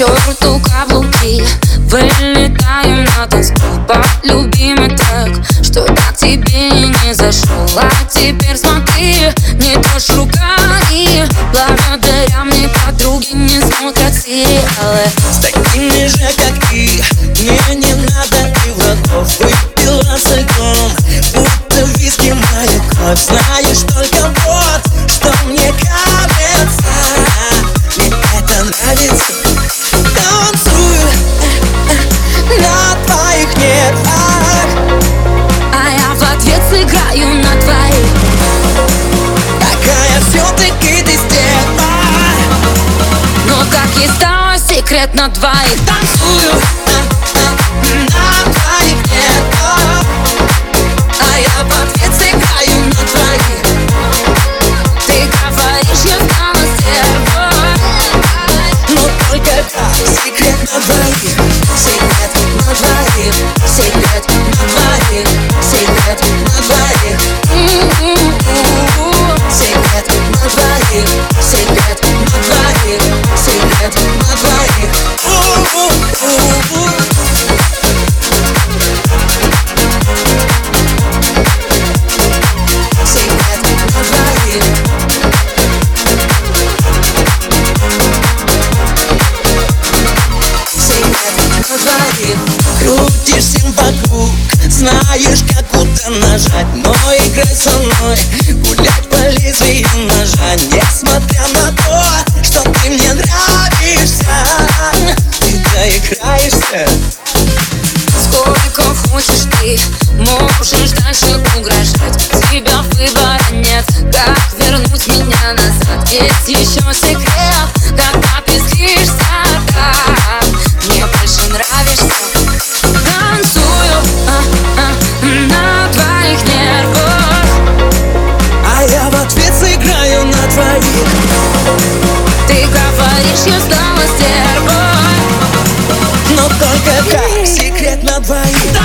черту каблуки. Вылетаем на танцпол под любимый трек. Что так тебе не зашел А теперь смотри, не трожь руками. Благодаря мне подруги не смотрят сериалы. С такими же, как ты, мне не надо и врагов Выпила как и стало секрет на двоих Танцую на твоих нервах Крутишься вокруг Знаешь, как куда нажать. Но играй со мной Гулять по лезвию ножа Несмотря на то, что ты мне нравишься Ты доиграешься Сколько хочешь ты Можешь дальше угрожать. Тебя выбора нет Как вернуть меня назад? Есть еще секрет Секрет на двоих